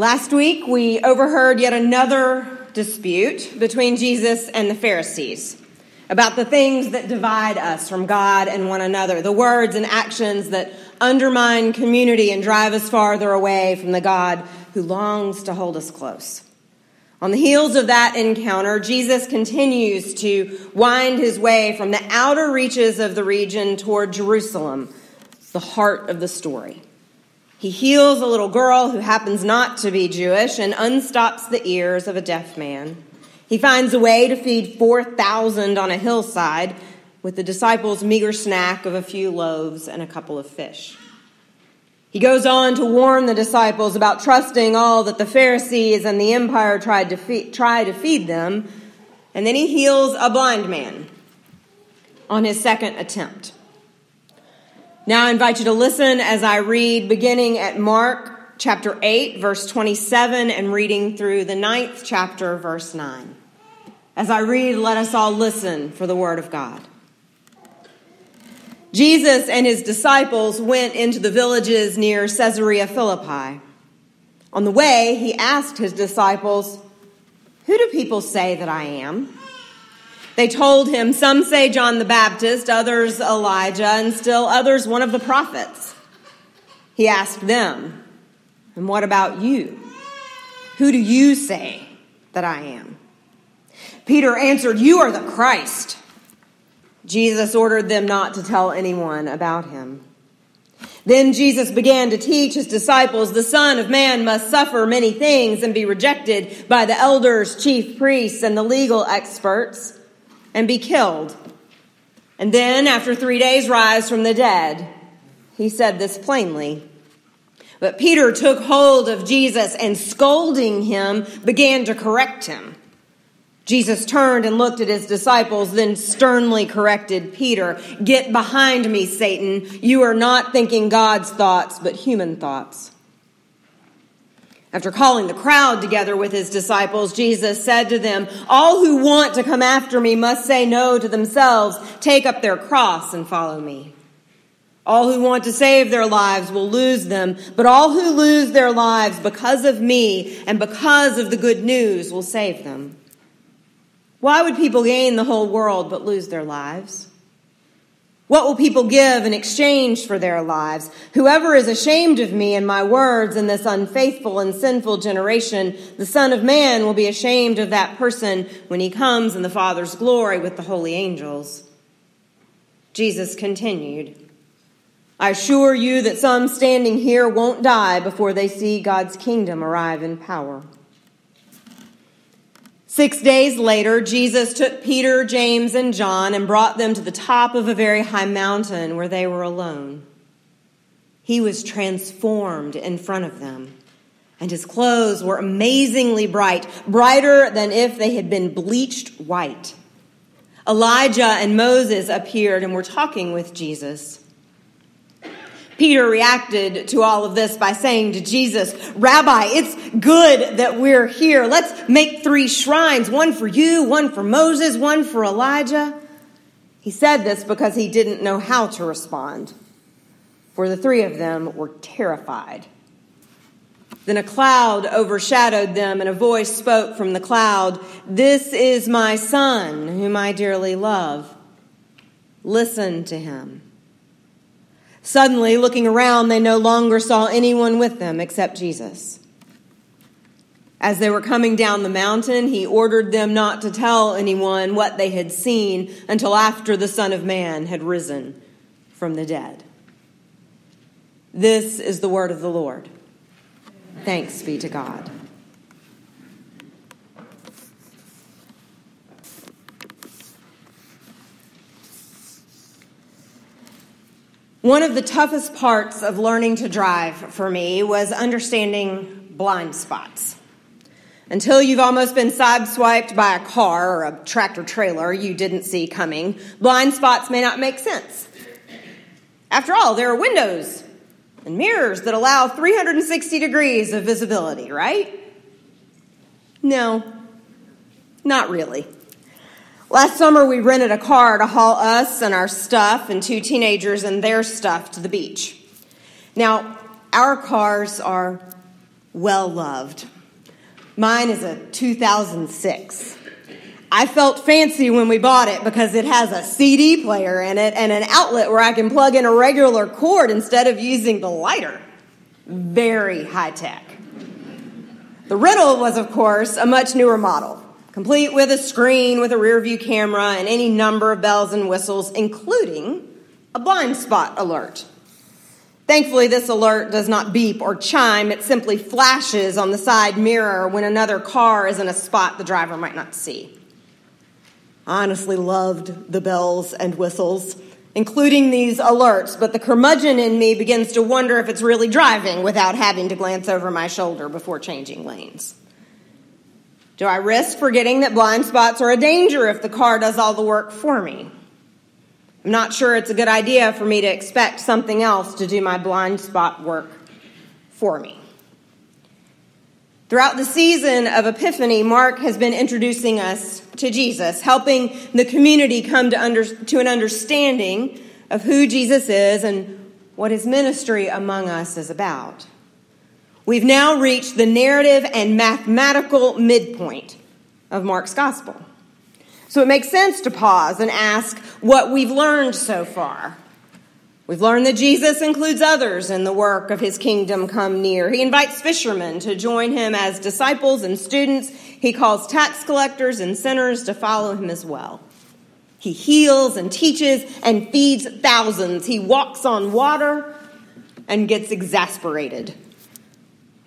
Last week, we overheard yet another dispute between Jesus and the Pharisees about the things that divide us from God and one another, the words and actions that undermine community and drive us farther away from the God who longs to hold us close. On the heels of that encounter, Jesus continues to wind his way from the outer reaches of the region toward Jerusalem, the heart of the story. He heals a little girl who happens not to be Jewish and unstops the ears of a deaf man. He finds a way to feed 4,000 on a hillside with the disciples' meager snack of a few loaves and a couple of fish. He goes on to warn the disciples about trusting all that the Pharisees and the empire tried to feed, try to feed them, and then he heals a blind man on his second attempt. Now I invite you to listen as I read beginning at Mark chapter 8, verse 27, and reading through the ninth chapter, verse 9. As I read, let us all listen for the word of God. Jesus and his disciples went into the villages near Caesarea Philippi. On the way, he asked his disciples, Who do people say that I am? They told him, Some say John the Baptist, others Elijah, and still others one of the prophets. He asked them, And what about you? Who do you say that I am? Peter answered, You are the Christ. Jesus ordered them not to tell anyone about him. Then Jesus began to teach his disciples the Son of Man must suffer many things and be rejected by the elders, chief priests, and the legal experts and be killed. And then, after three days, rise from the dead. He said this plainly. But Peter took hold of Jesus and, scolding him, began to correct him. Jesus turned and looked at his disciples, then sternly corrected Peter Get behind me, Satan. You are not thinking God's thoughts, but human thoughts. After calling the crowd together with his disciples, Jesus said to them, All who want to come after me must say no to themselves, take up their cross and follow me. All who want to save their lives will lose them, but all who lose their lives because of me and because of the good news will save them. Why would people gain the whole world but lose their lives? What will people give in exchange for their lives? Whoever is ashamed of me and my words in this unfaithful and sinful generation, the Son of Man will be ashamed of that person when he comes in the Father's glory with the holy angels. Jesus continued, I assure you that some standing here won't die before they see God's kingdom arrive in power. Six days later, Jesus took Peter, James, and John and brought them to the top of a very high mountain where they were alone. He was transformed in front of them, and his clothes were amazingly bright, brighter than if they had been bleached white. Elijah and Moses appeared and were talking with Jesus. Peter reacted to all of this by saying to Jesus, Rabbi, it's good that we're here. Let's make three shrines, one for you, one for Moses, one for Elijah. He said this because he didn't know how to respond, for the three of them were terrified. Then a cloud overshadowed them, and a voice spoke from the cloud This is my son, whom I dearly love. Listen to him. Suddenly, looking around, they no longer saw anyone with them except Jesus. As they were coming down the mountain, he ordered them not to tell anyone what they had seen until after the Son of Man had risen from the dead. This is the word of the Lord. Thanks be to God. One of the toughest parts of learning to drive for me was understanding blind spots. Until you've almost been sideswiped by a car or a tractor trailer you didn't see coming, blind spots may not make sense. After all, there are windows and mirrors that allow 360 degrees of visibility, right? No, not really. Last summer, we rented a car to haul us and our stuff and two teenagers and their stuff to the beach. Now, our cars are well loved. Mine is a 2006. I felt fancy when we bought it because it has a CD player in it and an outlet where I can plug in a regular cord instead of using the lighter. Very high tech. The Riddle was, of course, a much newer model, complete with a screen with a rear view camera and any number of bells and whistles, including a blind spot alert. Thankfully, this alert does not beep or chime. It simply flashes on the side mirror when another car is in a spot the driver might not see. Honestly loved the bells and whistles, including these alerts, but the curmudgeon in me begins to wonder if it's really driving without having to glance over my shoulder before changing lanes. Do I risk forgetting that blind spots are a danger if the car does all the work for me? I'm not sure it's a good idea for me to expect something else to do my blind spot work for me. Throughout the season of Epiphany, Mark has been introducing us to Jesus, helping the community come to, under, to an understanding of who Jesus is and what his ministry among us is about. We've now reached the narrative and mathematical midpoint of Mark's gospel. So it makes sense to pause and ask what we've learned so far. We've learned that Jesus includes others in the work of his kingdom come near. He invites fishermen to join him as disciples and students. He calls tax collectors and sinners to follow him as well. He heals and teaches and feeds thousands. He walks on water and gets exasperated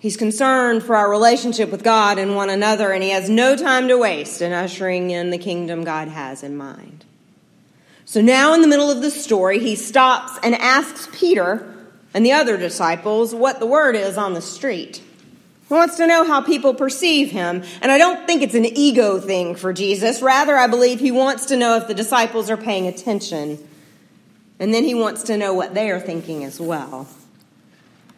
He's concerned for our relationship with God and one another, and he has no time to waste in ushering in the kingdom God has in mind. So now, in the middle of the story, he stops and asks Peter and the other disciples what the word is on the street. He wants to know how people perceive him, and I don't think it's an ego thing for Jesus. Rather, I believe he wants to know if the disciples are paying attention, and then he wants to know what they are thinking as well.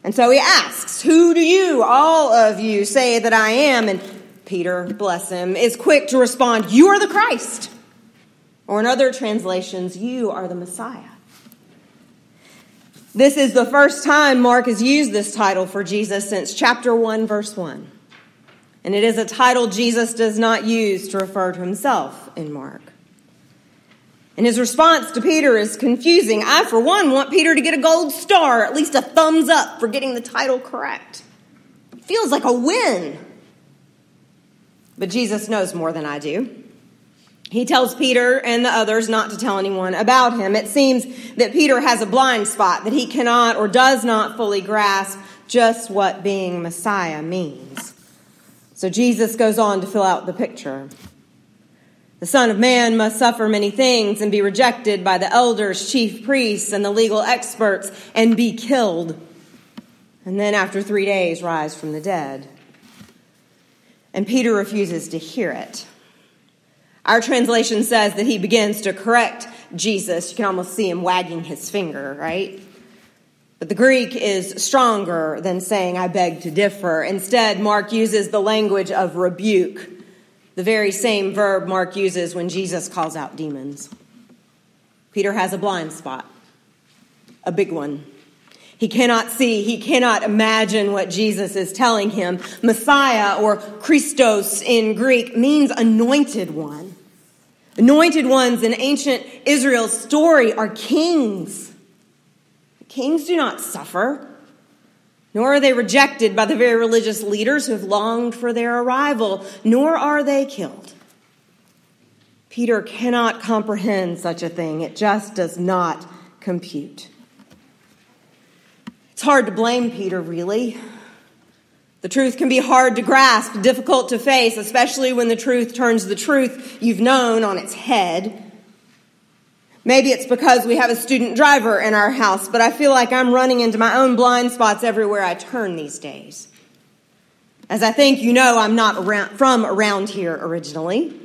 And so he asks, Who do you, all of you, say that I am? And Peter, bless him, is quick to respond, You are the Christ. Or in other translations, You are the Messiah. This is the first time Mark has used this title for Jesus since chapter 1, verse 1. And it is a title Jesus does not use to refer to himself in Mark. And his response to Peter is confusing. I, for one, want Peter to get a gold star, at least a thumbs up for getting the title correct. It feels like a win. But Jesus knows more than I do. He tells Peter and the others not to tell anyone about him. It seems that Peter has a blind spot, that he cannot or does not fully grasp just what being Messiah means. So Jesus goes on to fill out the picture. The Son of Man must suffer many things and be rejected by the elders, chief priests, and the legal experts and be killed. And then after three days, rise from the dead. And Peter refuses to hear it. Our translation says that he begins to correct Jesus. You can almost see him wagging his finger, right? But the Greek is stronger than saying, I beg to differ. Instead, Mark uses the language of rebuke the very same verb Mark uses when Jesus calls out demons. Peter has a blind spot, a big one. He cannot see, he cannot imagine what Jesus is telling him. Messiah or Christos in Greek means anointed one. Anointed ones in ancient Israel's story are kings. Kings do not suffer nor are they rejected by the very religious leaders who have longed for their arrival, nor are they killed. Peter cannot comprehend such a thing. It just does not compute. It's hard to blame Peter, really. The truth can be hard to grasp, difficult to face, especially when the truth turns the truth you've known on its head. Maybe it's because we have a student driver in our house, but I feel like I'm running into my own blind spots everywhere I turn these days. As I think you know, I'm not around, from around here originally.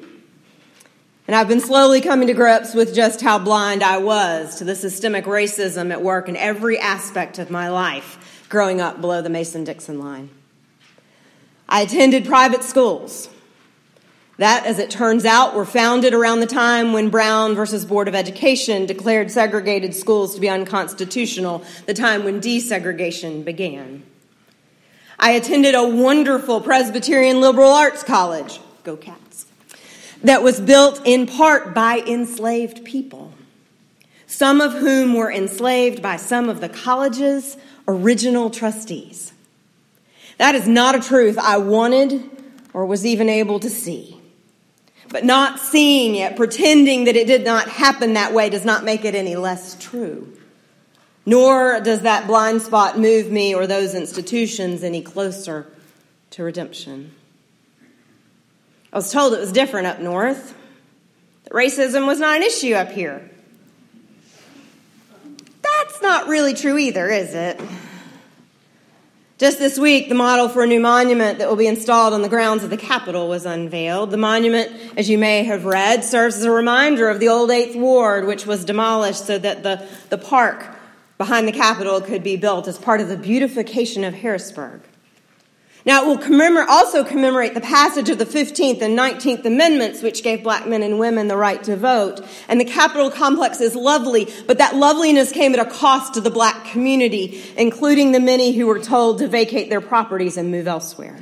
And I've been slowly coming to grips with just how blind I was to the systemic racism at work in every aspect of my life growing up below the Mason Dixon line. I attended private schools that, as it turns out, were founded around the time when Brown versus Board of Education declared segregated schools to be unconstitutional, the time when desegregation began. I attended a wonderful Presbyterian liberal arts college. Go cats. That was built in part by enslaved people, some of whom were enslaved by some of the college's original trustees. That is not a truth I wanted or was even able to see. But not seeing it, pretending that it did not happen that way, does not make it any less true. Nor does that blind spot move me or those institutions any closer to redemption. I was told it was different up north, that racism was not an issue up here. That's not really true either, is it? Just this week, the model for a new monument that will be installed on the grounds of the Capitol was unveiled. The monument, as you may have read, serves as a reminder of the old Eighth Ward, which was demolished so that the, the park behind the Capitol could be built as part of the beautification of Harrisburg. Now, it will also commemorate the passage of the 15th and 19th Amendments, which gave black men and women the right to vote. And the Capitol complex is lovely, but that loveliness came at a cost to the black community, including the many who were told to vacate their properties and move elsewhere.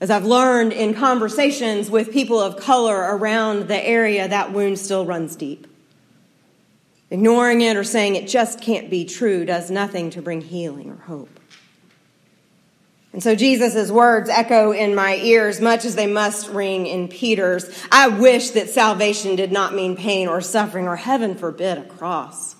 As I've learned in conversations with people of color around the area, that wound still runs deep. Ignoring it or saying it just can't be true does nothing to bring healing or hope. And so Jesus' words echo in my ears, much as they must ring in Peter's. I wish that salvation did not mean pain or suffering, or heaven forbid, a cross.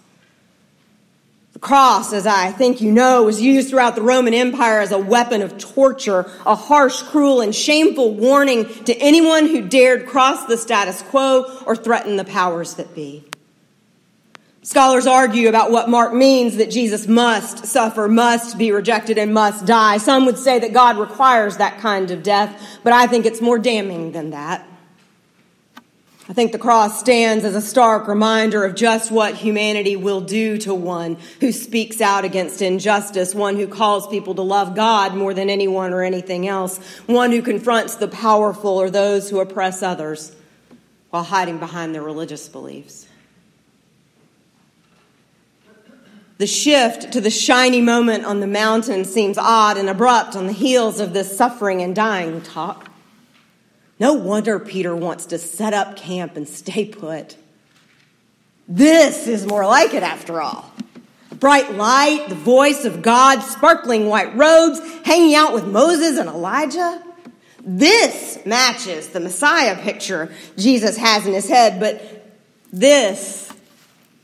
The cross, as I think you know, was used throughout the Roman Empire as a weapon of torture, a harsh, cruel, and shameful warning to anyone who dared cross the status quo or threaten the powers that be. Scholars argue about what Mark means that Jesus must suffer, must be rejected, and must die. Some would say that God requires that kind of death, but I think it's more damning than that. I think the cross stands as a stark reminder of just what humanity will do to one who speaks out against injustice, one who calls people to love God more than anyone or anything else, one who confronts the powerful or those who oppress others while hiding behind their religious beliefs. The shift to the shiny moment on the mountain seems odd and abrupt on the heels of this suffering and dying talk. No wonder Peter wants to set up camp and stay put. This is more like it after all. Bright light, the voice of God, sparkling white robes, hanging out with Moses and Elijah. This matches the Messiah picture Jesus has in his head, but this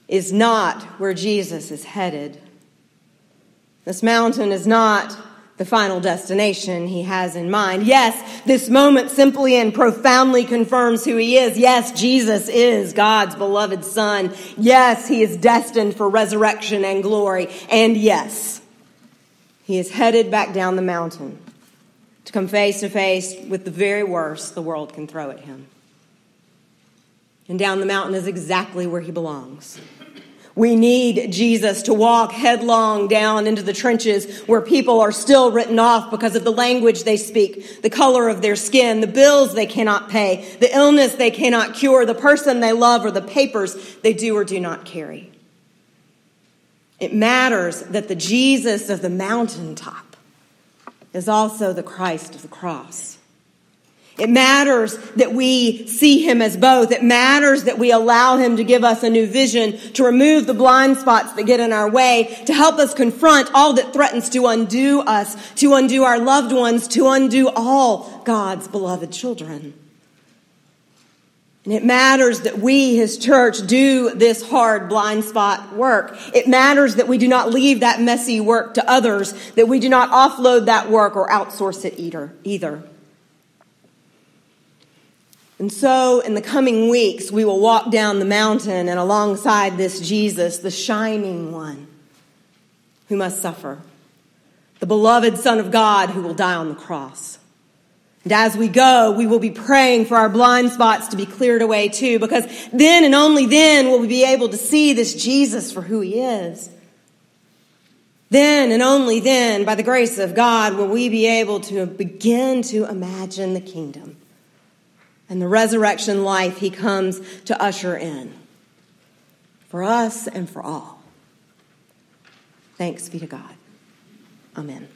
is not where Jesus is headed. This mountain is not the final destination he has in mind. Yes, this moment simply and profoundly confirms who he is. Yes, Jesus is God's beloved Son. Yes, he is destined for resurrection and glory. And yes, he is headed back down the mountain to come face to face with the very worst the world can throw at him. And down the mountain is exactly where he belongs. We need Jesus to walk headlong down into the trenches where people are still written off because of the language they speak, the color of their skin, the bills they cannot pay, the illness they cannot cure, the person they love, or the papers they do or do not carry. It matters that the Jesus of the mountaintop is also the Christ of the cross. It matters that we see him as both. It matters that we allow him to give us a new vision, to remove the blind spots that get in our way, to help us confront all that threatens to undo us, to undo our loved ones, to undo all God's beloved children. And it matters that we, his church, do this hard blind spot work. It matters that we do not leave that messy work to others, that we do not offload that work or outsource it either. And so, in the coming weeks, we will walk down the mountain and alongside this Jesus, the shining one who must suffer, the beloved Son of God who will die on the cross. And as we go, we will be praying for our blind spots to be cleared away too, because then and only then will we be able to see this Jesus for who he is. Then and only then, by the grace of God, will we be able to begin to imagine the kingdom and the resurrection life he comes to usher in for us and for all. Thanks be to God. Amen.